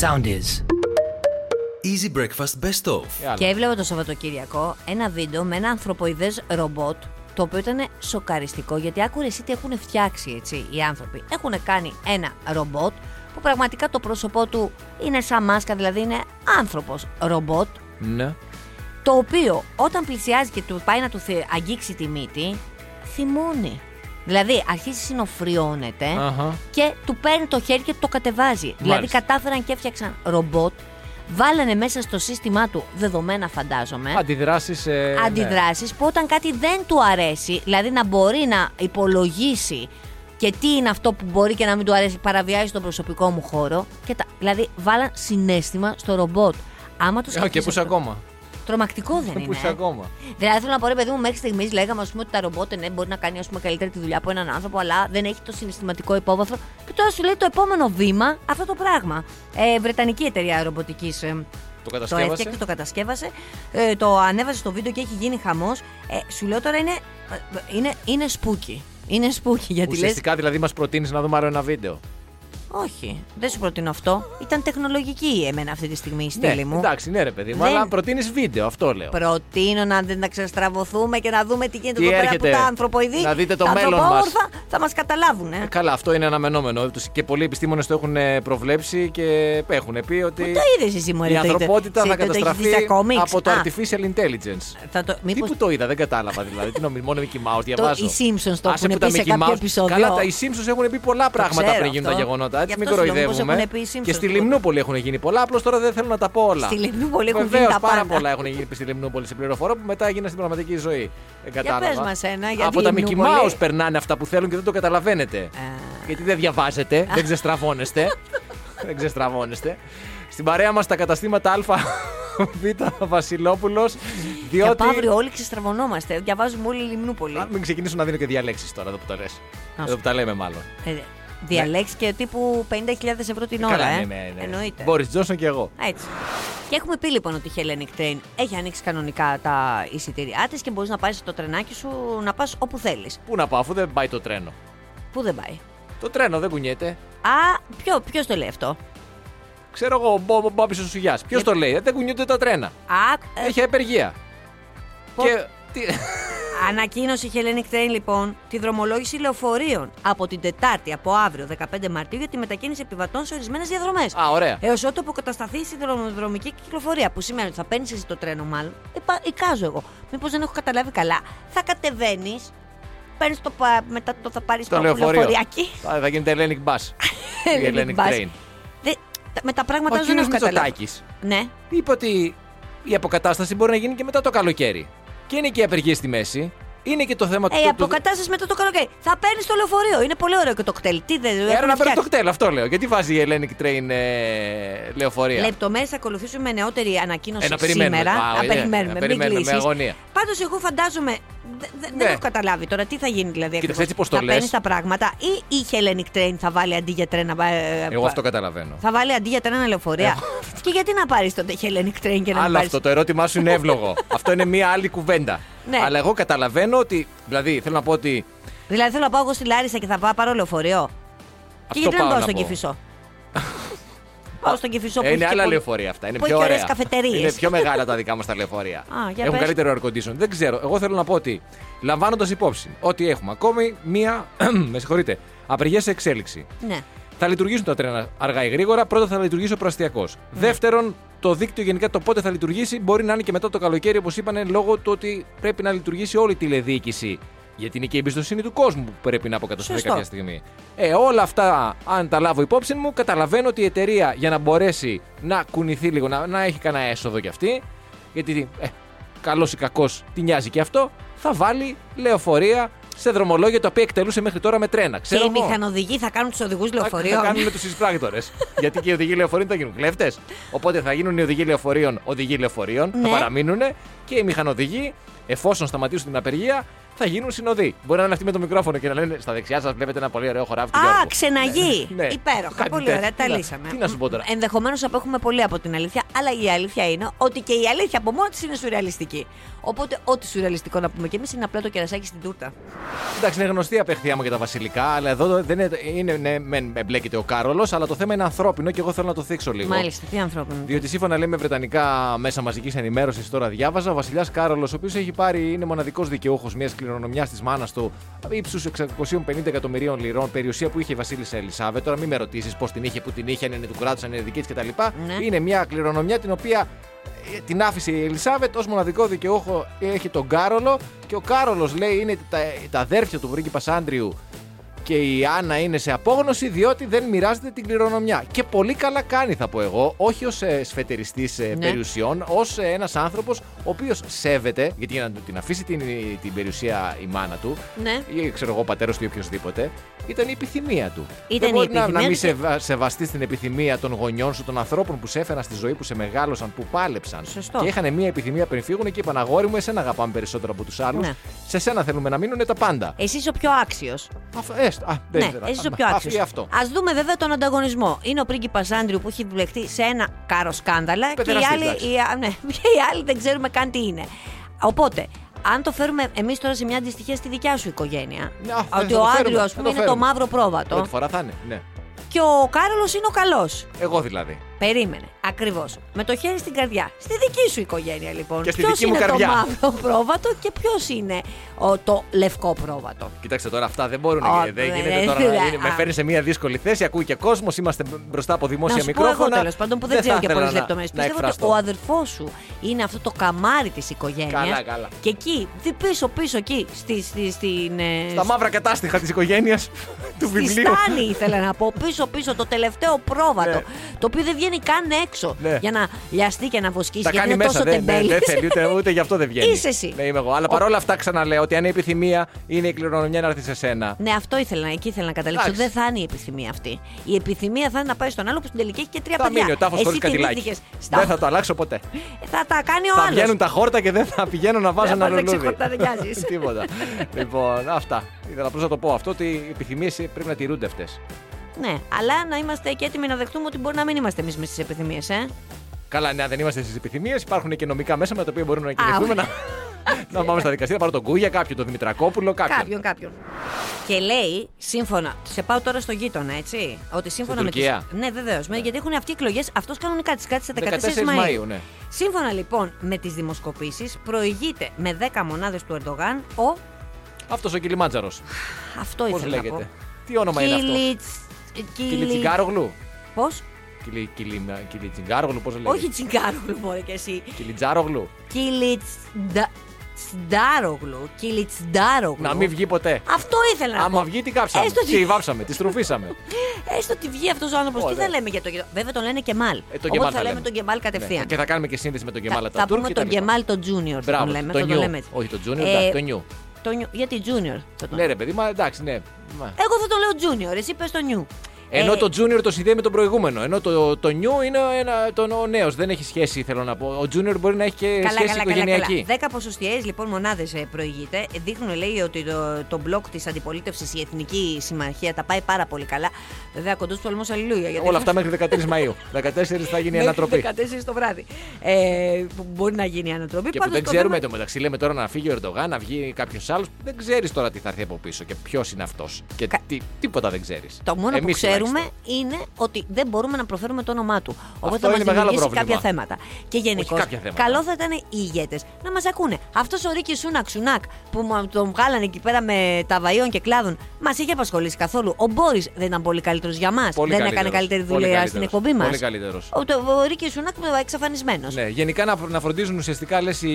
Sound is. Easy Breakfast Best Of. Και άλλα. Και έβλεπα το Σαββατοκύριακο ένα βίντεο με ένα ανθρωποειδές ρομπότ το οποίο ήταν σοκαριστικό γιατί άκουρε εσύ τι έχουν φτιάξει έτσι οι άνθρωποι. Έχουν κάνει ένα ρομπότ που πραγματικά το πρόσωπό του είναι σαν μάσκα, δηλαδή είναι άνθρωπος ρομπότ Ναι. το οποίο όταν πλησιάζει και του πάει να του θε- αγγίξει τη μύτη, θυμώνει. Δηλαδή αρχίζει συνοφριώνεται Αχα. και του παίρνει το χέρι και του το κατεβάζει. Δηλαδή Μάλιστα. κατάφεραν και έφτιαξαν ρομπότ, βάλανε μέσα στο σύστημά του δεδομένα φαντάζομαι. Αντιδράσεις. Ε, Αντιδράσεις που όταν κάτι δεν του αρέσει, δηλαδή να μπορεί να υπολογίσει και τι είναι αυτό που μπορεί και να μην του αρέσει, παραβιάζει τον προσωπικό μου χώρο. Και τα, δηλαδή βάλαν συνέστημα στο ρομπότ. Άμα το Ναι. Ε, και σκεφτείς πού είσαι αυτό- ακόμα; Τρομακτικό δεν Πού είναι. είσαι ε; ακόμα. Δηλαδή θέλω να πω ρε παιδί μου, μέχρι στιγμής λέγαμε ας πούμε, ότι τα ρομπότ ναι, μπορεί να κάνει ας πούμε, καλύτερη τη δουλειά από έναν άνθρωπο, αλλά δεν έχει το συναισθηματικό υπόβαθρο. Και τώρα σου λέει το επόμενο βήμα αυτό το πράγμα. Ε, Βρετανική εταιρεία ρομποτικής Το το κατασκεύασε. έφτιαξε, το κατασκεύασε, ε, το ανέβασε στο βίντεο και έχει γίνει χαμός. Ε, σου λέω τώρα είναι, ε, είναι, είναι spooky. Είναι spooky γιατί λες Ουσιαστικά δηλαδή μας προτείνεις να δούμε άλλο ένα βίντεο. Όχι, δεν σου προτείνω αυτό. Ήταν τεχνολογική εμένα αυτή τη στιγμή η στήλη ναι, μου. εντάξει, ναι, ρε παιδί μου, Δεν- αλλά προτείνεις βίντεο, αυτό λέω. Προτείνω να δεν τα ξεστραβωθούμε και να δούμε τι γίνεται Τι εδώ πέρα έρχεται. που τα ανθρωποειδή. Να δείτε το τα μέλλον ανθρωπόμορφα θα μας καταλάβουν. Ε. Ε, Καλά, αυτό είναι αναμενόμενο. Τους- Και πολλοί επιστήμονες το έχουν ε, προβλέψει και έχουν πει ότι Πού το είδες εσύ, μωρέ, η το είδε- ανθρωπότητα σε- θα το έχεις καταστραφεί δει στα comics? από το Α. artificial intelligence. Θα το, Τι μήπως που το είδα, δεν κατάλαβα δηλαδή. Τι νομίζω, μόνο Mickey Mouse διαβάζω. οι Simpsons το Άσε έχουν που τα πει σε Mickey κάποιο Mouse- επεισόδιο. Καλά, τα οι Simpsons έχουν πει πολλά πράγματα ξέρω πριν γίνουν τα αυτό. γεγονότα. Γι' Έτσι, μην αυτό σου λέω, μήπως κοροϊδεύουμε. έχουν πει οι Simpsons Και στη το- Λιμνούπολη έχουν γίνει πολλά, απλώς τώρα δεν θέλω να τα πω όλα. Στη Λιμνούπολη έχουν γίνει Βεβαίως, τα πάρα πάντα. πολλά έχουν γίνει στη Λιμνούπολη σε πληροφορία που μετά έγιναν στην πραγματική ζωή. Δεν κατάλαβα. πες μας ένα, για Από τη τα Mickey Λιμνούπολη. Mouse περνάνε αυτά που θέλουν και δεν το καταλαβαίνετε. Γιατί δεν διαβάζετε, δεν ξεστραβώνεστε. δεν ξεστραβώνεστε. Στην παρέα μας τα καταστήματα Α, Β, Βασιλόπουλος. Και Διότι. από αύριο όλοι ξεστραβωνόμαστε. Διαβάζουμε όλοι Λιμνούπολη. Α, Μην ξεκινήσω να δίνω και διαλέξεις τώρα εδώ που το λες. Να Εδώ σου που τα λέμε μάλλον. Ε, διαλέξεις και τύπου 50.000 ευρώ την ώρα, Καλά, ε. ναι, ναι, ναι. Εννοείται. Μπόρις Τζόνσον και εγώ. Έτσι. Και έχουμε πει λοιπόν ότι η Hellenic Train έχει ανοίξει κανονικά τα εισιτήριά της και μπορείς να πάρει το τρενάκι σου να πας όπου θέλεις. Πού να πάω, αφού δεν πάει το τρένο. Πού δεν πάει; Το τρένο δεν κουνιέται. Α, ποιο, ποιος το λέει αυτό; Ξέρω εγώ, ο Μπόμπης ο Σουγιάς. Ποιος Για- το λέει, ε, δεν κουνιούνται τα τρένα. Α, ε, Έχει απεργία. Πο- Και. Τι- Ανακοίνωσε η Hellenic Train λοιπόν τη δρομολόγηση λεωφορείων από την Τετάρτη, από αύριο 15 Μαρτίου για τη μετακίνηση επιβατών σε ορισμένες διαδρομές. Α, ωραία. Έως ότου αποκατασταθεί η σιδηροδρομική κυκλοφορία. Που σημαίνει ότι θα παίρνεις εσύ το τρένο, μάλλον. Υπα, εικάζω εγώ. Μήπως δεν έχω καταλάβει καλά. Θα κατεβαίνεις, παίρνεις το. πα- Μετά το θα πάρεις το, Το λεωφορείο. λεωφοριάκι. Θα θα γίνεται Hellenic Bus. Η Hellenic Bus. Train. Δε- τα- με τα πράγματα Ο δεν κύριος έχω καταλάβει. Μητσοτάκης Ναι. είπε ότι η αποκατάσταση μπορεί να γίνει και μετά το καλοκαίρι. Και είναι και η απεργία στη μέση. Είναι και το θέμα Ε, η του. αποκατάσταση μετά το καλοκαίρι. Θα παίρνεις το λεωφορείο. Είναι πολύ ωραίο και το κτέλ. Τι δεν Era να παίρνει το κτέλ, αυτό λέω. Γιατί βάζει η Hellenic Train ε, λεωφορεία; Λεπτομέρειες θα ακολουθήσουμε με νεότερη ανακοίνωση Ε, να περιμένουμε. σήμερα. Α, να ε, περιμένουμε. να μην περιμένουμε με κλείσεις. αγωνία. Πάντως εγώ φαντάζομαι. Δε- δε- Ναι. Δεν έχω καταλάβει τώρα τι θα γίνει δηλαδή. Κοίταξε, ακριβώς. έτσι πως το θα λες. παίρνεις τα πράγματα ή η Hellenic Train θα βάλει αντί για τρένα. ε, Εγώ αυτό καταλαβαίνω. Θα βάλει αντί για τρένα λεωφορεία. και γιατί να πάρεις τότε Hellenic Train και να μην Άλλο πάρεις- αυτό, το ερώτημά σου είναι εύλογο. αυτό είναι μία άλλη κουβέντα. Ναι. Αλλά εγώ καταλαβαίνω ότι. Δηλαδή, θέλω να πω ότι. Δηλαδή θέλω να πάω εγώ στη Λάρισα και θα πάω πάρω λεωφορείο. και γιατί να πάω πάω να στον πω. Κυφισό. πάω στον Κυφισό που Ε, έχει είναι και άλλα πολύ- λεωφορεία αυτά. Είναι που πιο έχει ωραία. ωραίες καφετερίες. Είναι πιο μεγάλα τα δικά μας τα λεωφορεία. Α, για Έχουν πες. καλύτερο air condition. Δεν ξέρω. Εγώ θέλω να πω ότι λαμβάνοντας υπόψη ότι έχουμε ακόμη μία. με συγχωρείτε. Απεργία σε εξέλιξη. Ναι. Θα λειτουργήσουν τα τρένα αργά ή γρήγορα. Πρώτα θα λειτουργήσει ο προαστιακός. Ναι. Δεύτερον, το δίκτυο γενικά το πότε θα λειτουργήσει μπορεί να είναι και μετά το καλοκαίρι, όπως είπανε, λόγω του ότι πρέπει να λειτουργήσει όλη η τηλεδιοίκηση. Γιατί είναι και η εμπιστοσύνη του κόσμου που πρέπει να αποκατασταθεί Σωστό. κάποια στιγμή. Ε, όλα αυτά, αν τα λάβω υπόψη μου, καταλαβαίνω ότι η εταιρεία για να μπορέσει να κουνηθεί λίγο, να, να έχει κανένα έσοδο κι αυτή, γιατί ε, καλός ή κακός τη νοιάζει και αυτό, θα βάλει λεωφορεία σε δρομολόγια τα οποία εκτελούσε μέχρι τώρα με τρένα. Και Ξέρω οι εγώ. μηχανοδηγοί θα κάνουν τους οδηγούς Θα, λεωφορείων. θα κάνουν τους εισπράκτορε. Γιατί και οι οδηγοί λεωφορείων θα γίνουν κλέφτες. Οπότε θα γίνουν οι οδηγοί λεωφορείων οδηγοί λεωφορείων, θα Ναι. παραμείνουν και οι μηχανοδηγοί, εφόσον σταματήσουν την απεργία, θα γίνουν συνοδοί. Μπορεί να είναι αυτοί με το μικρόφωνο και να λένε στα δεξιά σας βλέπετε ένα πολύ ωραίο χωράφι του Α, Γιώργου. ξεναγή. Ναι. Υπέροχα. Κάτι πολύ τέτοιο. ωραία. Τα Τι να- λύσαμε. τι να σου πω τώρα. Ενδεχομένως απέχουμε πολύ από την αλήθεια, αλλά η αλήθεια είναι ότι και η αλήθεια από μόνη της είναι σουρεαλιστική. Οπότε, ό,τι σουρεαλιστικό να πούμε κι εμείς είναι απλά το κερασάκι στην τούρτα. Εντάξει, είναι γνωστή η απεχθεία μου για τα βασιλικά, αλλά εδώ δεν είναι, είναι ναι, μεν εμπλέκεται ο Κάρολος, αλλά το θέμα είναι ανθρώπινο και εγώ θέλω να το θίξω λίγο. Μάλιστα, τι ανθρώπινο. Διότι σύμφωνα λέει με βρετανικά μέσα μαζικής ενημέρωσης, τώρα διάβαζα, ο βασιλιάς Κάρολος, ο οποίος έχει πάρει, είναι μοναδικός δικαιούχος μιας κληρονομιάς της μάνας του ύψους 650 εκατομμυρίων λιρών, περιουσία που είχε η Βασίλισσα Ελισάβε. Τώρα μην με ρωτήσεις πώς την είχε, που την είχε, αν είναι του κράτους, αν είναι δική της κτλ. Ναι. Είναι μια κληρονομιά την οποία ε, την άφησε η Ελισάβετ ως μοναδικό δικαιούχο έχει τον Κάρολο και ο Κάρολος λέει είναι τα, τα αδέρφια του πρίγκιπα Άντριου και η Άννα είναι σε απόγνωση διότι δεν μοιράζεται την κληρονομιά. Και πολύ καλά κάνει, θα πω εγώ, όχι ως ε, σφετεριστής Ναι. περιουσιών, ως ε, ένας άνθρωπος ο οποίος σέβεται, γιατί για να του την αφήσει την, την περιουσία η μάνα του, Ναι. ή ξέρω εγώ, ο πατέρας του ή οποιοδήποτε, ήταν η επιθυμία του. Ήταν δεν η μπορεί να, να επιθυμία μην του και- σεβα, σεβαστεί την επιθυμία των γονιών σου, των ανθρώπων που σε έφεραν στη ζωή, που σε μεγάλωσαν, που πάλεψαν. Σωστό. Και είχαν μία επιθυμία πριν φύγουν και είπαν Αγόρι μου, εσένα αγαπάμε περισσότερο από τους άλλους. Ναι. Σε σένα θέλουμε να μείνουν τα πάντα. Εσύ είσαι ο πιο άξιος. Αυτό, έστω. Α, δεν Ναι, ξέρω. εσύ είσαι ο Α, πιο α, άξιος. ή αυτό. Α δούμε βέβαια τον ανταγωνισμό. Είναι ο πρίγκιπας Άντριου που έχει βλεχτεί σε ένα κάρο σκάνδαλα και οι Παιδεραστής, άλλοι, εντάξει. οι, α, ναι, και οι άλλοι δεν ξέρουμε καν τι είναι. Οπότε, αν το φέρουμε εμείς τώρα σε μια αντιστοιχία στη δικιά σου οικογένεια, Ναι, α, θα ότι το ο φέρουμε, Άντριου, ας θα πούμε, το είναι το φέρουμε. μαύρο πρόβατο Πρώτη φορά θα είναι. Ναι. και ο Κάρολος είναι ο καλός. Εγώ δηλαδή. Περίμενε. Ακριβώς. Με το χέρι στην καρδιά. Στη δική σου οικογένεια, λοιπόν. Και στη Ποιος δική μου είναι καρδιά. το μαύρο πρόβατο και ποιος είναι ο, το λευκό πρόβατο; Κοιτάξτε τώρα, αυτά δεν μπορούν Ω, να Δεν ναι, γίνεται ναι, τώρα. ναι, να γίνει- α. Με φέρνει σε μια δύσκολη θέση, ακούει και κόσμος, είμαστε μπροστά από δημόσια Να σου πω μικρόφωνα. εγώ τέλος πάντων που δεν, θα ξέρω και ήθελα πολλές να- λεπτομέρειες. να Πιστεύω ότι εκφραστώ. ο αδερφός σου είναι αυτό το καμάρι της οικογένειας. Καλά, καλά. Και εκεί, δι- πίσω, πίσω εκεί, στη, στη, στην. ε, Στα μαύρα κατάστοιχα της οικογένειας του Στη βιβλίου. στάνη ήθελα να πω, πίσω πίσω το τελευταίο πρόβατο. Ναι. Το οποίο δεν βγαίνει καν έξω Ναι. για να λιαστεί και να βοσκήσει. Τα γιατί κάνει είναι μέσα. τόσο Δεν, δεν, τεμπέλης. δεν θέλει ούτε, ούτε γι' αυτό δεν βγαίνει. Είσαι εσύ. Ναι, είμαι εγώ. Αλλά παρόλα αυτά ξαναλέω ότι αν η επιθυμία είναι η κληρονομιά να έρθει σε σένα. Ναι, αυτό ήθελα, εκεί ήθελα να καταλήξω. Εντάξει. Δεν θα είναι η επιθυμία αυτή. Η επιθυμία θα είναι να πάει στον άλλο που στην τελική έχει και τρία Θα παιδιά. μείνει ο τάφος Εσύ χωρίς κατηλάκι. θυμήθηκες στα- Δεν θα το αλλάξω ποτέ. θα τα κάνει ο θα άλλος. βγαίνουν τα χόρτα και δεν θα πηγαίνω να βάζω Δεν ένα θα παίξει λουλούδι. χόρτα, δεν νοιάζεις. Τίποτα. λοιπόν, αυτά. Ήθελα απλώς να το πω αυτό ότι οι επιθυμίες πρέπει να τηρούνται αυτές. Ναι, αλλά να είμαστε και έτοιμοι να δεχτούμε ότι μπορεί να μην είμαστε εμείς με στι επιθυμίες, ε. Καλά, ναι, αν δεν είμαστε στις επιθυμίες, υπάρχουν και νομικά μέσα με τα οποία μπορούμε να κινηθούμε να, να πάμε στα δικαστήρια. Πάρω τον Κούγια, κάποιον, τον Δημητρακόπουλο, κάποιον. Κάποιον, κάποιον. Και λέει, σύμφωνα. Σε πάω τώρα στο γείτονα, έτσι. Ότι σύμφωνα Στην με τις- Τουρκία; Ναι, βεβαίως. Γιατί έχουν αυτοί εκλογές. Αυτός κανονικά τις κάτσε 14, 14 Μαΐου. Μαΐου, ναι. Σύμφωνα λοιπόν με τις δημοσκοπήσεις, προηγείται με 10 μονάδες του Ερντογάν ο. Αυτός ο Κιλιμάτζαρο. Αυτό Πώς ήθελα να πω. λέγεται. Τι όνομα είναι αυτό; Κιλιτς... Κιλιτσιγκάρογλου. Πώς; Κιλι- κιλι- Κιλιτσιγκάρογλου, πώς λέγεται; Όχι τσιγκάρογλου, μπορεί και εσύ. Κιλιτζάρογλου. Κιλιτσντάρογλου. Κιλιτσντάρογλου. Να μην βγει ποτέ. Αυτό ήθελα να πω. Άμα βγει, τι κάψαμε. Έστω ότι- Τι βάψαμε, τη στρουφίσαμε. Έστω ότι βγει αυτός ο άνθρωπος, τι Ωραία. θα λέμε για τον Κεμάλ. Βέβαια τον λένε Κεμάλ. Ε, τον Οπότε Κεμάλ θα θα λέμε λέμε. τον Κεμάλ Ναι. κατευθείαν. Και θα κάνουμε και σύνδεση με τον Θα, Κεμάλ θα Ατατούρκ πούμε και τον τα λοιπά. Κεμάλ τον Junior. Θα Μπράβο, τον λέμε. το θα νιου. το λέμε έτσι. Όχι το Junior, Ε, εντάξει, το νιου. Το νιου. Γιατί Junior. Θα τον... Ναι, ρε παιδί, μα εντάξει, ναι. Μα. Εγώ θα το λέω Junior, εσύ πες το νιου. Ενώ Ε, το Junior το συνδέει με τον προηγούμενο. Ενώ το, το New είναι ένα, τον, ο νέος. Δεν έχει σχέση, θέλω να πω. Ο Junior μπορεί να έχει και Καλά, σχέση καλά, καλά, οικογενειακή. καλά. 10 ποσοστιαίες λοιπόν μονάδες προηγείται. Δείχνουν, λέει, ότι το, το μπλοκ της αντιπολίτευσης, η Εθνική Συμμαχία, τα πάει πάρα πολύ καλά. Βέβαια, κοντός του αλμό αλληλούια. γιατί Όλα αυτά μέχρι 13 Μαου. 14 θα γίνει η μέχρι ανατροπή. 14 το βράδυ. Ε, που μπορεί να γίνει η ανατροπή. Και που Πάντως δεν το ξέρουμε θέμα- το μεταξύ, λέμε τώρα να φύγει ο Ερντογάν, να βγει κάποιος άλλος. Δεν ξέρεις τώρα τι θα έρθει από πίσω και ποιος είναι αυτός. Και Κα- τι, τίποτα δεν ξέρεις. Το μόνο που ξέρουμε είναι ότι δεν μπορούμε να προφέρουμε το όνομά του. Οπότε θα είναι μας μεγάλο δημιουργήσει πρόβλημα. κάποια θέματα. Και γενικώς, κάποια θέματα. καλό θα ήταν οι ηγέτες να μας ακούνε. Αυτός ο Ρίκης Σούνακ Σουνάκ που μα- τον βγάλανε εκεί πέρα με τα βαϊών και κλάδων, μας είχε απασχολήσει καθόλου. Ο Μπόρις δεν ήταν πολύ καλύτερος για μας. Πολύ Δεν έκανε καλύτερος. καλύτερη Πολύ δουλειά στην καλύτερος. εκπομπή μας. Πολύ καλύτερος. Ο, το- ο Ρίκης Σουνάκ εξαφανισμένος. Ναι, γενικά να, να φροντίζουν ουσιαστικά λες οι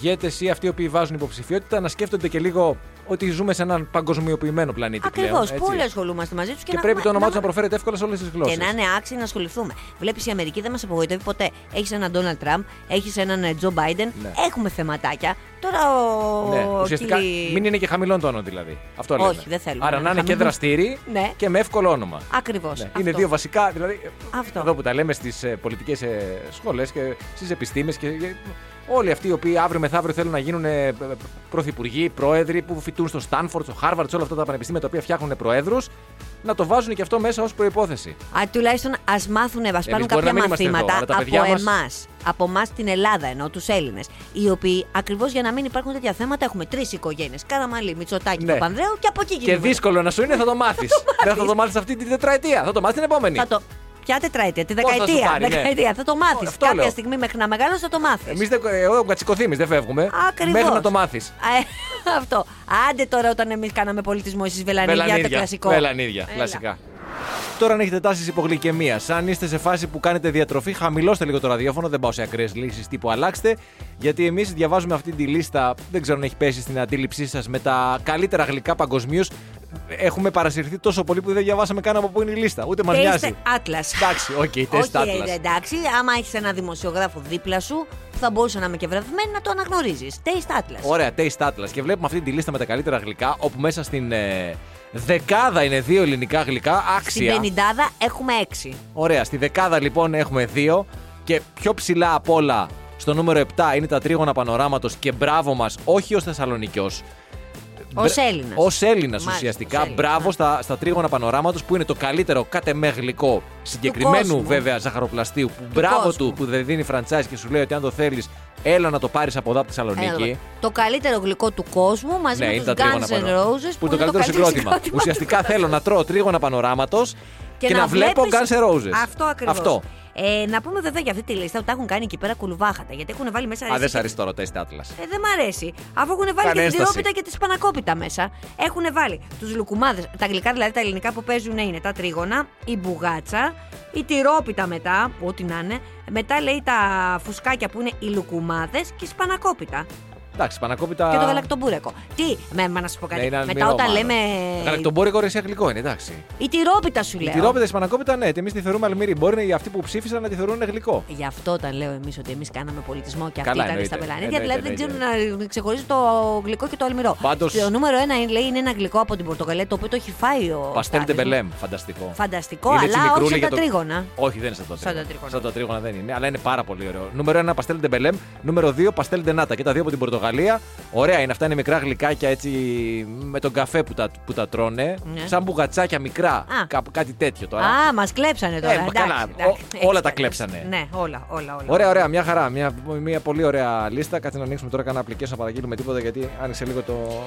ηγέτες ή αυτοί οι οποίοι βάζουν υποψηφιότητα να σκέφτονται και λίγο ότι ζούμε σε έναν παγκοσμιοποιημένο πλανήτη Ακριβώς. πλέον. έτσι. Πολύ ασχολούμαστε μαζί τους και, Και να πρέπει το έχουμε- όνομά τους να- να προφέρεται εύκολα σε όλες τις γλώσσες. Και να είναι άξιοι να ασχοληθούμε. Βλέπεις η Αμερική δεν μας απογοητεύει ποτέ. Έχεις έναν Ντόναλτ Τραμπ, έχεις έναν Τζο Μπάιντεν. Ναι. Έχουμε θεματάκια. Τώρα ο. Ναι, ουσιαστικά Κίλι- μην είναι και χαμηλών τόνων δηλαδή. Αυτό λέμε. Όχι, δεν θέλουμε Άρα να να είναι είναι και χαμηλό. δραστήριοι Ναι. και με εύκολο όνομα. Ακριβώς. Ναι, Είναι δύο βασικά, δηλαδή. Αυτό. Εδώ που τα λέμε στις ε, πολιτικές σχολέ και στις επιστήμες και, και όλοι αυτοί οι οποίοι αύριο μεθαύριο θέλουν να γίνουν ε, ε, πρωθυπουργοί, πρόεδροι που φοιτούν στο Στάνφορντ, στο Χάρβαρτ, σε όλα αυτά τα πανεπιστήμια τα οποία φτιάχνουν προέδρους, να το βάζουν και αυτό μέσα ως προπόθεση. Α, τουλάχιστον ας μάθουν, ας πάρουν μπορεί να κάποια μην είμαστε εδώ, μαθήματα αλλά τα από παιδιά μας- εμάς. Από εμάς την Ελλάδα εννοώ, τους Έλληνες. Οι οποίοι ακριβώς για να μην υπάρχουν τέτοια θέματα έχουμε τρεις οικογένειες. Καραμαλή, Μητσοτάκη, Ναι. Παπανδρέου και από εκεί Και κινούμαστε. δύσκολο να σου είναι, θα το μάθεις. Δεν θα το μάθεις αυτή την τετραετία, θα το μάθεις την επόμενη. Θα το... Ποια τετραετία, τη Πώς θα σου δεκαετία. πάρει, ναι. δεκαετία. Θα το μάθεις. Αυτό Κάποια λέω. στιγμή μέχρι να μεγαλώσει θα το μάθεις. Εμείς εγώ ο κατσικοθύμης δεν φεύγουμε. Ακριβώς. Μέχρι να το μάθεις. αυτό. Άντε τώρα όταν εμείς κάναμε πολιτισμό, εσείς βελανίδια, το κλασικό. Βελανίδια, Έλα. κλασικά. Τώρα αν έχετε τάσεις υπογλυκαιμίας, αν είστε σε φάση που κάνετε διατροφή, χαμηλώστε λίγο το ραδιόφωνο. Δεν πάω σε ακραίες λύσεις τύπου αλλάξτε. Γιατί εμείς διαβάζουμε αυτή τη λίστα, δεν ξέρω αν έχει πέσει στην αντίληψή σας, με τα καλύτερα γλυκά παγκοσμίως. Έχουμε παρασυρθεί τόσο πολύ που δεν διαβάσαμε καν από πού είναι η λίστα. Ούτε μας Taste νοιάζει. Atlas. Εντάξει, οκ, okay, Taste Όχι, Atlas. ε, εντάξει, άμα έχεις ένα δημοσιογράφο δίπλα σου που θα μπορούσε να είμαι και βραβευμένη να το αναγνωρίζεις. Taste Atlas. Ωραία, Taste Atlas. Και βλέπουμε αυτή τη λίστα με τα καλύτερα γλυκά, όπου μέσα στην ε, δεκάδα είναι δύο ελληνικά γλυκά, Στην άξια. πενιντάδα έχουμε έξι. Ωραία, στη δεκάδα λοιπόν έχουμε δύο και πιο ψηλά απ' όλα στο νούμερο 7 είναι τα τρίγωνα πανοράματος και μπράβο μας, όχι ως Θεσσαλονικιός. Ως Έλληνας. Ω Έλληνας Μάλιστα, ουσιαστικά. ως Έλληνας, Μπράβο ναι. στα, στα τρίγωνα πανοράματος που είναι το καλύτερο κάτε με γλυκό συγκεκριμένου κόσμου. βέβαια ζαχαροπλαστείου. Που μπράβο κόσμου. του που δεν δίνει franchise και σου λέει ότι αν το θέλεις, έλα να το πάρεις από εδώ από τη Έλα, Θεσσαλονίκη. το καλύτερο γλυκό του κόσμου μαζί Ναι, με είναι τους τα τρίγωνα Guns N' πανοράματα. Roses Που είναι το καλύτερο συγκρότημα. Ουσιαστικά θέλω να τρώω τρίγωνα πανοράματος και, να, βλέπω βλέπεις- Guns N' Roses. Αυτό ακριβώς. Αυτό. Ε, να πούμε βέβαια για αυτή τη λίστα ότι τα έχουν κάνει εκεί πέρα κουλουβάχατα. Γιατί έχουν βάλει μέσα. Α, εσύ δεν σ' και- αρέσει το Test Atlas. Ε, δεν μ' αρέσει. Αφού έχουν βάλει Κάνε και την ένσταση. τυρόπιτα και τη σπανακόπιτα μέσα. Έχουν βάλει τους λουκουμάδες. Τα γλυκά δηλαδή τα ελληνικά που παίζουν είναι τα τρίγωνα, η μπουγάτσα, η τυρόπιτα μετά, που ό,τι να είναι. Μετά λέει τα φουσκάκια που είναι οι λουκουμάδες και η σπανακόπιτα. Εντάξει, πανακόπιτα. Και το γαλακτομπούρεκο. Τι, με, μα να σου πω κάτι. Ναι, είναι μετά αλμυρό όταν μάλλον. λέμε. Γαλακτομπόρικο ρε, εσύ γλυκό είναι, εντάξει. Η τυρόπιτα σου Η λέω. τυρόπιτα, η πανακόπιτα, ναι, εμείς τη θεωρούμε αλμυρή. Μπορεί οι αυτοί που ψήφισαν να τη θεωρούν γλυκό. Γι' αυτό όταν λέω εμείς ότι εμείς κάναμε πολιτισμό και Καλά, αυτοί ήταν εννοείται. στα πελανίδια, Εννοείται, δηλαδή δεν εννοείται. ξέρουν να ξεχωρίζουν το γλυκό και το αλμυρό. Πάντως- Το νούμερο ένα είναι, λέει, είναι ένα γλυκό από την Πορτογαλία το οποίο το έχει φάει ο. Παστέλ Στάθης μου. Ντε Μπελέμ, φανταστικό. Φανταστικό, Είναι έτσι αλλά όχι μικρούλι σαν για τα το- τρίγωνα. Όχι, δεν είναι σαν τα Σαν τρίγωνα. τα τρίγωνα. Σαν τα τρίγωνα δεν είναι, αλλά είναι πάρα πολύ ωραίο. Νούμερο 1 παστέλ ντε Μπελέμ. Νούμερο 2 παστέλ ντε νάτα. Και τα δύο από την Πορτογαλία. Ωραία είναι αυτά, είναι μικρά γλυκάκια έτσι με τον καφέ που τα, που τα τρώνε. Ναι. Σαν μπουγατσάκια μικρά. Κά- κάτι τέτοιο τώρα. Α, μας κλέψανε τώρα. Ε, μα εντάξει, καλά, εντάξει, ο- έτσι όλα τα κι αλλιώς. κλέψανε. Ναι, όλα, όλα. όλα. Ωραία, ωραία, μια χαρά. Μια, μια πολύ ωραία λίστα. Κάτσε να ανοίξουμε τώρα κανένα application να παραγγείλουμε τίποτα γιατί άνοιξε λίγο το.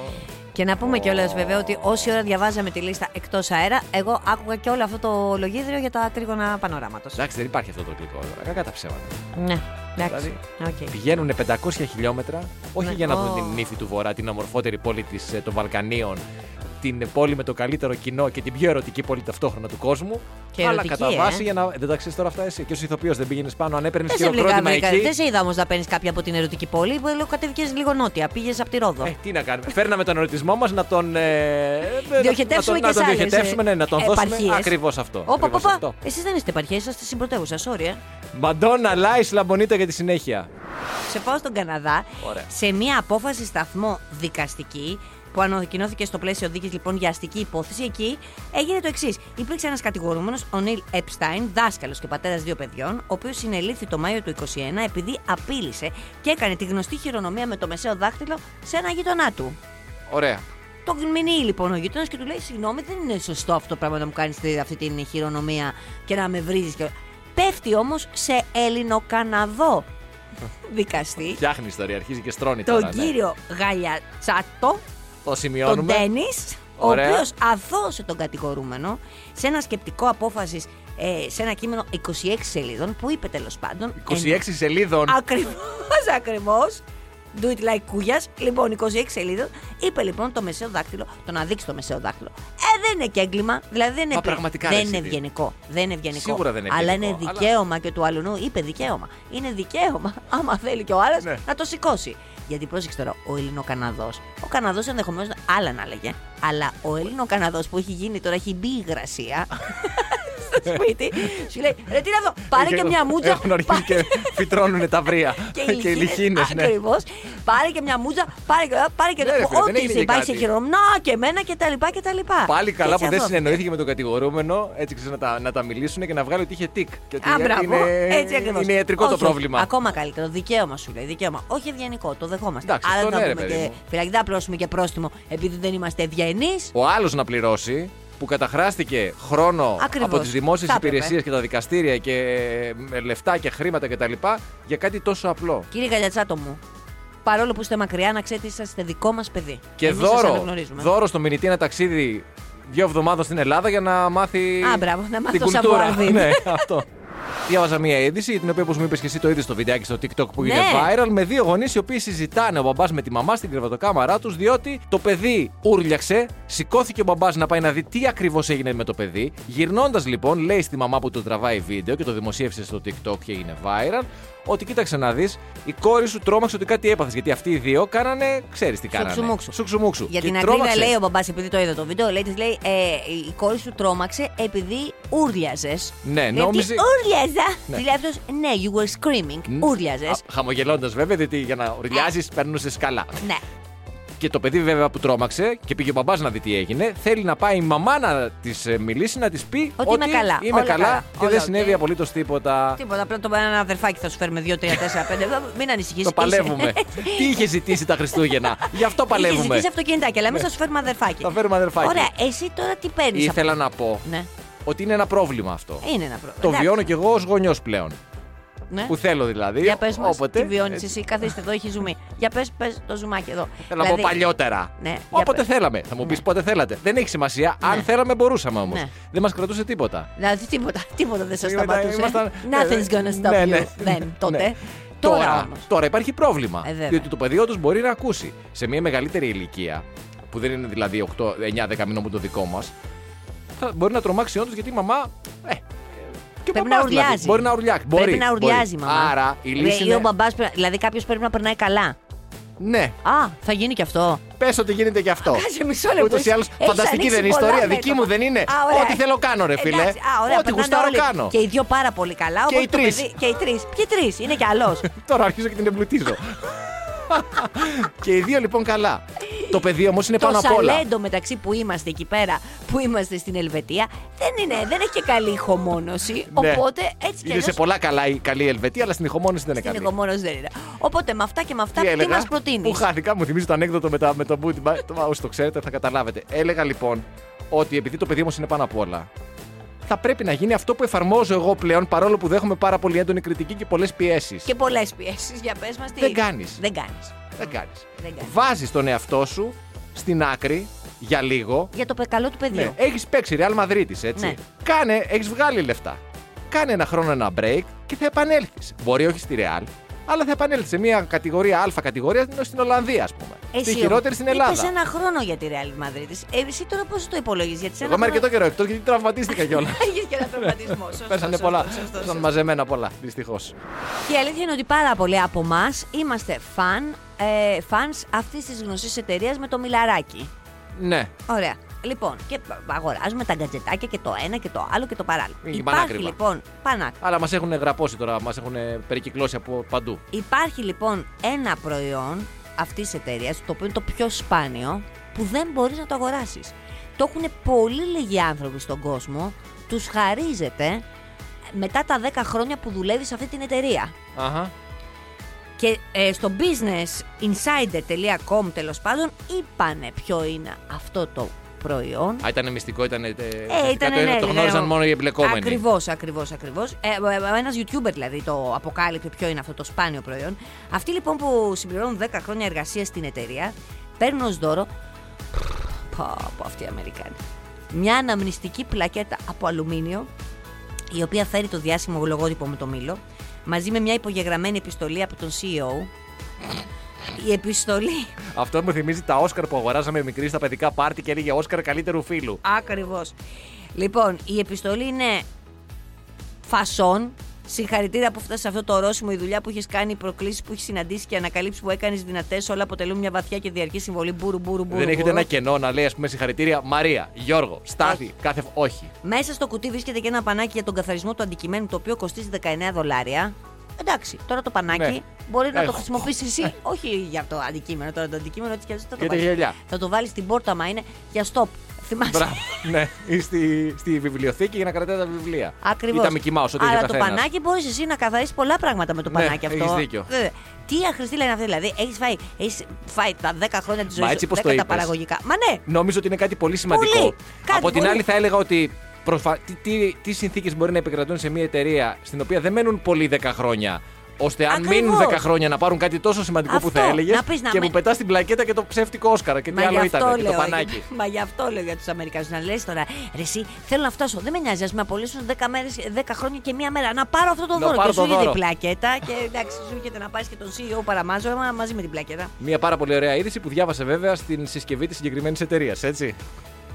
Και να πούμε κιόλας βέβαια ότι όση ώρα διαβάζαμε τη λίστα εκτός αέρα, εγώ άκουγα και όλο αυτό το λογίδριο για τα τρίγωνα πανοράματος. Εντάξει, δεν υπάρχει αυτό το γλυκό τώρα. Κακά τα ψέματα. Ναι, εντάξει. Δηλαδή, Οκ. Πηγαίνουν 500 χιλιόμετρα, όχι Ναι. για να δουν Ω. την νύφη του Βορρά, την ομορφότερη πόλη της, ε, των Βαλκανίων, την πόλη με το καλύτερο κοινό και την πιο ερωτική πόλη ταυτόχρονα του κόσμου. Και αλλά ερωτική, κατά ε. βάση για να. Δεν τα ξέρεις τώρα αυτά εσύ. Και ως ηθοποιός δεν πήγαινες πάνω, αν έπαιρνες Δεν σε χειροκρότημα βρήκα, εκεί. Δεν σε είδα όμως να παίρνεις κάποια από την ερωτική πόλη. Που λέω κατέβηκες λίγο νότια. Πήγες από τη Ρόδο. Ε, τι να κάνουμε. Φέρναμε τον ερωτισμό μας να τον. Ε, Διοχετεύσουμε να και τον, σε να τον άλλες, διοχετεύσουμε, ε, ναι, να τον δώσουμε. επαρχίες. Ακριβώς αυτό. Όπα, ακριβώς όπα. αυτό. Εσείς δεν είστε επαρχία, είσαστε στην πρωτεύουσα. Sorry, ε. Μαντόνα, Λάις, Λαμπονίτα για τη συνέχεια. Σε πάω στον Καναδά Ωραία. σε μια απόφαση σταθμό δικαστική που ανακοινώθηκε στο πλαίσιο δίκη λοιπόν για αστική υπόθεση. Εκεί έγινε το εξής. Υπήρξε ένας κατηγορούμενος, ο Νίλ Επστάιν, δάσκαλος και πατέρας δύο παιδιών, ο οποίος συνελήφθη το Μάιο του 2021 επειδή απείλησε και έκανε τη γνωστή χειρονομία με το μεσαίο δάχτυλο σε ένα γείτονά του. Ωραία. Το μηνύει λοιπόν ο γείτονας και του λέει: Συγγνώμη, δεν είναι σωστό αυτό το πράγμα να μου κάνεις αυτή την χειρονομία και να με βρίζεις. Και... Πέφτει όμως σε Ελληνοκαναδό δικαστή, Φτιάχνει ιστορία, αρχίζει και στρώνει τον τώρα. ναι. κύριο Γαλιατσάτο, Το τον σημειώνουμε. Ντένι, ο Ωραία. οποίος αδώσε τον κατηγορούμενο σε ένα σκεπτικό απόφασης ε, σε ένα κείμενο 26 σελίδων που είπε τέλος πάντων. 26 σελίδων. Ακριβώς, ακριβώς. Do it like κούγια. Λοιπόν, 26 σελίδων. Είπε λοιπόν το μεσαίο δάκτυλο, το να δείξει το μεσαίο δάκτυλο. Ε, δεν είναι και έγκλημα. Δηλαδή δεν είναι, Μα πλη- πραγματικά, δεν ρε, είναι εσύ. ευγενικό. Δεν είναι ευγενικό. Σίγουρα δεν είναι Αλλά ευγενικό, είναι αλλά- δικαίωμα και του αλλού. Είπε δικαίωμα. Είναι δικαίωμα, άμα θέλει και ο άλλος, Ναι. να το σηκώσει. Γιατί πρόσεξε τώρα, ο Ελληνοκαναδός. Ο Καναδός ενδεχομένως άλλα να λέγε. Αλλά ο Ελληνοκαναδός που έχει γίνει τώρα, έχει μπει η υγρασία στο σπίτι, σου λέει: Ρε, τι είναι αυτό, πάρε και μια μούτσα. Έχουν αρχίσει και φυτρώνουν τα βρία. Και οι λιχίνε, ναι. Ακριβώς. Πάρε και μια μούτζα, πάρε και, πάρε και Ναι, ρε φίλε, δεν Ό,τι έγινε σε και πάει σε κάτι. χειρό. Να και εμένα και τα λοιπά και τα λοιπά. Πάλι καλά Έτσι που δεν αυτός. συνεννοήθηκε με τον κατηγορούμενο, έτσι ξέρεις, να τα, να τα μιλήσουν και να βγάλει ότι είχε τικ. Και ότι Α, μπράβο. είναι, Έτσι ακριβώς. είναι ιατρικό το Όχι, πρόβλημα. Ακόμα καλύτερο. Δικαίωμα σου λέει. Δικαίωμα. Όχι ευγενικό. Το δεχόμαστε. Εντάξει, Άρα αυτό δεν ναι, θα ρε, πούμε παιδί και μου. φυλακή, δεν θα απλώσουμε και πρόστιμο επειδή δεν είμαστε ευγενείς. Ο άλλος να πληρώσει που καταχράστηκε χρόνο Ακριβώς. από τις δημόσιες Θα έπρεπε. υπηρεσίες και τα δικαστήρια και με λεφτά και χρήματα κτλ. για κάτι τόσο απλό. Κύριε Γαλιατσάτο μου, παρόλο που είστε μακριά, να ξέρετε είσαστε δικό μας παιδί. Και Εμείς σας δώρο, αναγνωρίζουμε. δώρο στο μηνυτή ένα ταξίδι δύο εβδομάδων στην Ελλάδα για να μάθει. Α, μπράβο, να μάθει την το κουλτούρα. savoir vivre. ναι, αυτό. Διάβαζα μία είδηση, για την οποία, όπως μου είπες και εσύ, το είδες στο βιντεάκι στο TikTok που Ναι. είναι viral, με δύο γονείς οι οποίοι συζητάνε ο μπαμπάς με τη μαμά στην κρεβατοκάμαρά τους, διότι το παιδί ούρλιαξε, σηκώθηκε ο μπαμπάς να πάει να δει τι ακριβώς έγινε με το παιδί. Γυρνώντας λοιπόν, λέει στη μαμά που το τραβάει βίντεο και το δημοσίευσε στο TikTok και έγινε viral, ότι κοίταξε να δεις, η κόρη σου τρόμαξε ότι κάτι έπαθες. Γιατί αυτοί οι δύο κάνανε, ξέρεις τι κάνανε. Σουξουμούξου. Σουξουμούξου. Για Και την ακρίβεια τρόμαξε. λέει ο μπαμπάς, επειδή το είδα το βίντεο, λέει, της λέει ε, η κόρη σου τρόμαξε επειδή ούρλιαζες. Ναι, νόμιζε- Ούρλιαζα. Ναι. Τι λέει αυτό, ναι, you were screaming. Ούρλιαζε. Χαμογελώντας βέβαια, γιατί για να ουρλιάζεις περνούσε καλά. Ναι. Και το παιδί βέβαια που τρόμαξε και πήγε ο μπαμπάς να δει τι έγινε, θέλει να πάει η μαμά να της μιλήσει, να της πει Ότι είμαι καλά, Είμαι όλα καλά καλά, και όλα δεν οκ. συνέβη απολύτως τίποτα. Τίποτα, απλά το ένα αδερφάκι θα σου φέρουμε 2, 3, 4, 5. Μην ανησυχείς. Το παλεύουμε. τι είχε ζητήσει τα Χριστούγεννα; Γι' αυτό Είχε παλεύουμε. ζητήσει αυτοκινητάκι, αλλά εμείς θα σου φέρουμε αδερφάκι. Θα φέρουμε αδερφάκι. Ωραία, εσύ τώρα τι παίρνεις. Ήθελα να πω Ναι, ότι είναι ένα πρόβλημα αυτό. είναι ένα πρόβλημα. Το Εντάξει. βιώνω κι εγώ ως γονιός πλέον. Ναι. Που θέλω δηλαδή. Για πες μας, Όποτε. τι βιώνεις Ε, εσύ, καθίστε εδώ, έχει ζουμί. Για πες, πες το ζουμάκι εδώ. Θέλω να πω παλιότερα. Ναι, για Όποτε πες. θέλαμε. Θα μου πεις Ναι. πότε θέλατε. Δεν έχει σημασία. Αν Ναι. θέλαμε, μπορούσαμε όμως. Ναι. Δεν μας κρατούσε τίποτα. Δηλαδή τίποτα, τίποτα δεν σας Ήμασταν- σταματούσε. ήμασταν- Nothing's gonna stop Ναι, you. ναι. Δεν, τότε. Ναι. Τώρα Τώρα, όμως. τώρα υπάρχει πρόβλημα. Ε, βέβαια. διότι το παιδί όντω μπορεί να ακούσει σε μια μεγαλύτερη ηλικία, που δεν είναι δηλαδή 8, 9-10 μηνών που το δικό μας, μπορεί να τρομάξει όντως γιατί η μαμά. Ε, και ο Πρέπει μπαμπάς να δηλαδή. ουρλιάζει. Μπορεί να ουρλιάξει. Μπορεί, Πρέπει να μπορεί. ουρλιάζει η μαμά. Άρα η Ρε, λύση Ή είναι. ο μπαμπάς, πρέπει- δηλαδή κάποιος πρέπει να περνάει καλά. Ναι, Α, θα γίνει και αυτό. πες ότι γίνεται και αυτό. Κάτσε μισό λεπτό. Ούτως ή άλλως, Έχεις φανταστική ανοίξει δεν είναι η πολλά ιστορία. μέτωπα. Δική μου δεν είναι. Α, ωραία. Ό,τι θέλω κάνω, ρε φίλε. Εντάξει, α, ωραία, Ό,τι περνάνε γουστάρω όλοι. κάνω. Και οι δύο πάρα πολύ καλά. Και όπως οι το τρεις. παιδί- Και οι τρεις. Και οι τρεις. Είναι κι άλλος. Τώρα αρχίζω και την εμπλουτίζω. και οι δύο λοιπόν καλά. Το παιδί όμως είναι το πάνω απ' όλα. σαλέντο μεταξύ που είμαστε εκεί πέρα, που είμαστε στην Ελβετία, δεν, είναι, δεν έχει και καλή ηχομόνωση. Ναι. Οπότε έτσι κι Είναι αλλιώς σε πολλά καλά η καλή η Ελβετία, αλλά στην ηχομόνωση δεν είναι στην καλή. ηχομόνωση δεν είναι. Οπότε με αυτά και με αυτά, Τι τι, έλεγα, μας προτείνεις; Που χάθηκα, μου θυμίζει το ανέκδοτο με, τα, με το booty. Μα- το- Όσοι το ξέρετε θα καταλάβετε. Έλεγα λοιπόν ότι επειδή το παιδί όμως είναι πάνω απ' όλα, θα πρέπει να γίνει αυτό που εφαρμόζω εγώ πλέον παρόλο που δέχομαι πάρα πολύ έντονη κριτική και πολλές πιέσεις. Και πολλές πιέσεις. Για πες μας τι. Δεν κάνεις. Δεν κάνεις. Δεν κάνεις. Δεν κάνεις. Βάζεις τον εαυτό σου στην άκρη για λίγο. Για το πε- καλό του παιδιού. Ναι, έχεις παίξει Real Madrid, έτσι. Ναι. Κάνε, έχεις βγάλει λεφτά. Κάνε ένα χρόνο ένα break και θα επανέλθεις. Μπορεί όχι στη Real, αλλά θα επανέλθει σε μια κατηγορία Α κατηγορία στην Ολλανδία, ας πούμε. στη χειρότερη στην Ελλάδα. Είπε ένα χρόνο για τη Real Madrid. Ε, εσύ τώρα πώς το υπολογίζεις, Γιατί σε Εγώ είμαι αρκετό καιρό εκτό γιατί τραυματίστηκα κιόλας. Έχεις και ένα τραυματισμό. Σωστό, Πέσανε σωστό, πολλά. σωστό, σωστό. Πέσανε μαζεμένα πολλά, δυστυχώς. Και η αλήθεια είναι ότι πάρα πολλοί από εμάς είμαστε φαν, ε, fans αυτής της γνωστή εταιρείας με το μιλαράκι. Ναι. Ωραία. Λοιπόν, και αγοράζουμε τα γκατζετάκια και το ένα και το άλλο και το παράλληλο. Είναι Υπάρχει πανάκριβα. λοιπόν. Πανάκριβα. Αλλά μας έχουν γραπώσει τώρα, μας έχουν περικυκλώσει από παντού. Υπάρχει λοιπόν ένα προϊόν αυτής της εταιρείας, το οποίο είναι το πιο σπάνιο, που δεν μπορείς να το αγοράσεις. Το έχουν πολύ λίγοι άνθρωποι στον κόσμο, τους χαρίζεται μετά τα 10 χρόνια που δουλεύεις σε αυτή την εταιρεία. Αχα. Και ε, στο businessinsider.com τέλος πάντων είπανε ποιο είναι αυτό το προϊόν. Α, ήταν μυστικό, ήταν. Ε, Ε, ήταν, το, ναι, το ναι, γνώριζαν ναι, μόνο οι εμπλεκόμενοι. Ακριβώς, ακριβώς, ακριβώς. Ε, Ένας YouTuber δηλαδή το αποκάλυψε ποιο είναι αυτό το σπάνιο προϊόν. Αυτοί λοιπόν που συμπληρώνουν 10 χρόνια εργασίας στην εταιρεία παίρνουν ως δώρο. Πω, πω αυτοί οι Αμερικάνοι. Μια αναμνηστική πλακέτα από αλουμίνιο, η οποία φέρει το διάσημο λογότυπο με το μήλο, μαζί με μια υπογεγραμμένη επιστολή από τον CEO. Η επιστολή. Αυτό μου θυμίζει τα Όσκαρ που αγοράζαμε μικρή στα παιδικά πάρτι και έλεγε Όσκαρ καλύτερου φίλου. Ακριβώς. Λοιπόν, η επιστολή είναι φασόν. Συγχαρητήρια που φτάσεις σε αυτό το ορόσημο, η δουλειά που έχεις κάνει, οι προκλήσεις που έχεις συναντήσει και οι ανακαλύψεις που έκανες δυνατές, όλα αποτελούν μια βαθιά και διαρκή συμβολή. Μπούρου, μπούρου, μπούρου. Δεν έχετε μπούρου. ένα κενό να λέει, ας πούμε, συγχαρητήρια Μαρία, Γιώργο, Στάθη, κάθε. Όχι. Μέσα στο κουτί βρίσκεται και ένα πανάκι για τον καθαρισμό του αντικειμένου, το οποίο κοστίζει 19 δολάρια. Εντάξει, τώρα το πανάκι Ναι. μπορεί να Ε, το χρησιμοποιήσεις εσύ, όχι για το αντικείμενο. Τώρα το αντικείμενο έτσι κι αλλιώς θα το Για τα βάλεις. γυαλιά. Θα το βάλεις στην πόρτα, μα είναι για stop. Θυμάσαι; Μπράβο. ναι, ή στη, στη βιβλιοθήκη για να κρατάτε τα βιβλία. Ακριβώς. Ή τα Mickey Mouse, ό,τι έχει Αλλά ο το καθένας. πανάκι μπορείς εσύ να καθαρίσεις πολλά πράγματα με το Ναι, πανάκι αυτό. έχεις δίκιο. Βέβαια. Τι αχρηστή λένε αυτή, δηλαδή. Έχεις φάει, έχεις φάει τα 10 χρόνια της Μα ζωής έτσι σου, πως 10 το τα είπες. παραγωγικά. Μα ναι, Νόμιζω ότι είναι κάτι πολύ σημαντικό. Πολύ. Κάτι Από την πολύ. άλλη, θα έλεγα ότι προσφα... τι, τι, τι συνθήκες μπορεί να επικρατούν σε μια εταιρεία στην οποία δεν μένουν πολλοί 10 χρόνια. ώστε αν Ακριβώς. μείνουν 10 χρόνια να πάρουν κάτι τόσο σημαντικό που θα Αυτό, έλεγες να πεις να και με- που πετάς την πλακέτα και το ψεύτικο Όσκαρα και τι Μα άλλο γι' ήταν, αυτό και το λέω, πανάκι. Μα γι' αυτό λέω για τους Αμερικανούς. Να λες τώρα, ρε, εσύ θέλω να φτάσω. Δεν με νοιάζει, ας με απολύσουν 10, μέρες, 10 χρόνια και μία μέρα. Να πάρω αυτό το Να δώρο. πάρω Και σου το έρχεται η δώρο. πλακέτα. Και εντάξει, σου έρχεται να πάρεις και τον CEO παραμάζω μα- μαζί με την πλακέτα. Μια πάρα πολύ ωραία είδηση που διάβασε βέβαια στην συσκευή της συγκεκριμένης εταιρείας, έτσι.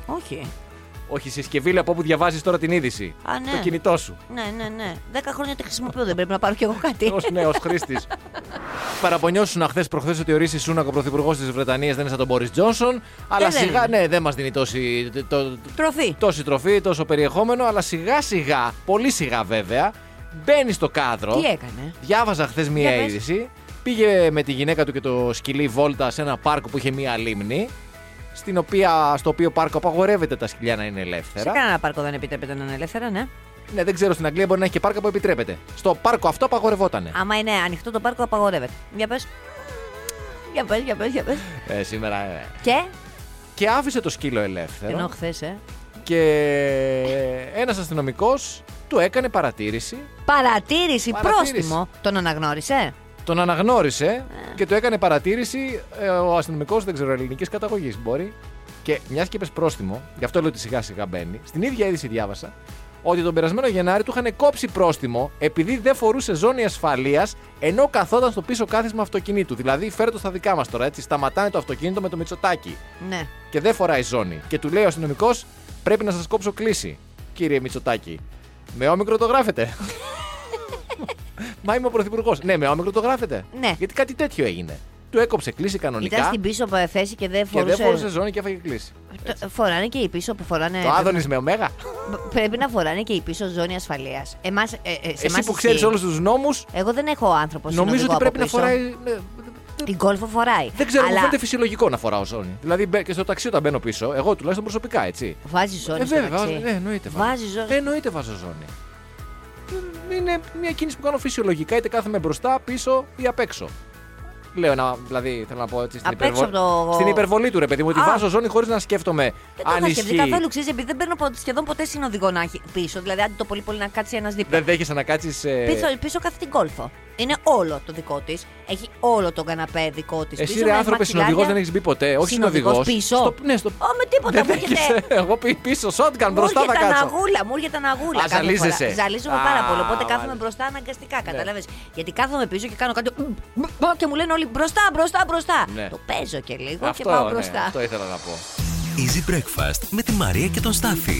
Όχι. Όχι, συσκευή λέει από όπου διαβάζεις τώρα την είδηση. Α, ναι. Το κινητό σου. Ναι, ναι, ναι. 10 χρόνια τη χρησιμοποιώ, δεν πρέπει να πάρω κι εγώ κάτι. Ω νέο χρήστης. Παραπονιώσουν χθες προχθές ότι ορίσει Σούνακ ο πρωθυπουργός της Βρετανίας δεν είναι σαν τον Μπόρις Τζόνσον. Αλλά δεν σιγά, είναι. ναι, δεν μας δίνει τόση, το, Τροφή. τόση τροφή, τόσο περιεχόμενο. Αλλά σιγά σιγά, πολύ σιγά βέβαια, μπαίνει στο κάδρο. Τι έκανε; Διάβαζα χθες μία Για πες. είδηση. Πήγε με τη γυναίκα του και το σκυλί βόλτα σε ένα πάρκο που είχε μία λίμνη. Στην οποία, στο οποίο πάρκο απαγορεύεται τα σκυλιά να είναι Σε ελεύθερα. κανένα πάρκο δεν επιτρέπεται να είναι ελεύθερα, ναι. Ναι, δεν ξέρω στην Αγγλία μπορεί να έχει και πάρκα που επιτρέπεται. Στο πάρκο αυτό απαγορευότανε. Άμα είναι ανοιχτό το πάρκο, απαγορεύεται. Για πες. Για πες, για πες, για πες. Ε, σήμερα. ε. Και; Και άφησε το σκύλο ελεύθερο. Ενώ χθες, ε. Και ένας αστυνομικός του έκανε παρατήρηση. Παρατήρηση, Παρατήρηση. πρόστιμο. Τον αναγνώρισε; Τον αναγνώρισε και του έκανε παρατήρηση. ε, ο αστυνομικός, δεν ξέρω, ελληνικής καταγωγής μπορεί. Και μιας και είπες πρόστιμο, γι' αυτό λέω ότι σιγά σιγά μπαίνει. Στην ίδια είδηση διάβασα ότι τον περασμένο Γενάρη του είχαν κόψει πρόστιμο επειδή δεν φορούσε ζώνη ασφαλείας ενώ καθόταν στο πίσω κάθισμα αυτοκινήτου. Δηλαδή, φέρε στα δικά μας τώρα, έτσι. Σταματάνε το αυτοκίνητο με το μυτσοτάκι. Ναι. και δεν φοράει ζώνη. Και του λέει ο αστυνομικός: Πρέπει να σας κόψω κλίση, κύριε Μητσοτάκη. Με όμικρο το γράφετε. Μα είμαι ο πρωθυπουργός. Ναι, με όμικρο το γράφετε. Ναι. Γιατί κάτι τέτοιο έγινε. Του έκοψε κλίση κανονικά. Ήταν στην πίσω θέση και δεν και φορούσε. δεν φορούσε ζώνη και έφαγε κλίση. Το- Φοράνε και οι πίσω που φοράνε. Το άδωνης με ωμέγα. Πρέπει να φοράνε και οι πίσω ζώνη ασφαλείας. Εμάς, ε, ε, σε Εσύ εμάς που ξέρεις ισχύει. όλους τους νόμους, Εγώ δεν έχω άνθρωπο νομίζω ότι συνοδηγό πρέπει από να πίσω. φοράει. ναι, Την κόλφο φοράει. Δεν ξέρω, μου Αλλά φαίνεται φυσιολογικό να φοράω ζώνη. Δηλαδή μπε- και στο ταξί όταν μπαίνω πίσω, εγώ τουλάχιστον προσωπικά έτσι. Βάζει ζώνη. Ε, στο βέβαια, ταξί. βάζω- ε, εννοείται. βάζω. Βάζει ζώνη. Ε, εννοείται βάζω ζώνη. Ε, Είναι μια κίνηση που κάνω φυσιολογικά, είτε κάθομαι μπροστά, πίσω ή απ' έξω. Λέω να, δηλαδή, θέλω να πω έτσι στην, Απ' έξω υπερβολή- από το- στην υπερβολή του ρε παιδί μου, ότι Α. βάζω ζώνη χωρίς να σκέφτομαι Δεν το αν είχα σκεφτεί ισχύει. καθόλου, ξέρεις, επειδή δεν παίρνω πο- σχεδόν ποτέ συνοδηγό να έχει πίσω. Δηλαδή, αν το πολύ πολύ να κάτσει ένας δίπλα. Δεν δέχεσαι να κάτσεις. Πίσω, πίσω κάθε την κόλφο. Είναι όλο το δικό της. Έχει όλο τον καναπέ δικό της. Εσύ ρε άνθρωπε συνοδηγός δεν έχεις μπει ποτέ. Όχι Συνοδηγός συνοδηγός. πίσω; ναι, στο... Ω, με τίποτα, Δεν μου έρχεται- δέχεσαι. Εγώ πι- πίσω, shotgun Μου μπροστά θα έρχεται κάτσω. αναγούλα, μου έρχεται αναγούλα. Α, κάθε ζαλίζεσαι. φορά. Ζαλίζομαι Α, πάρα πολύ. Οπότε κάθομαι μάλιστα. μπροστά αναγκαστικά. Ναι. Κατάλαβες. Γιατί κάθομαι πίσω και κάνω κάτι. και μου λένε όλοι μπροστά, μπροστά, μπροστά. Ναι. Το παίζω και λίγο και Αυτό, πάω ναι, μπροστά. αυτό ήθελα να πω. Easy Breakfast με τη Μαρία και τον Στάφη.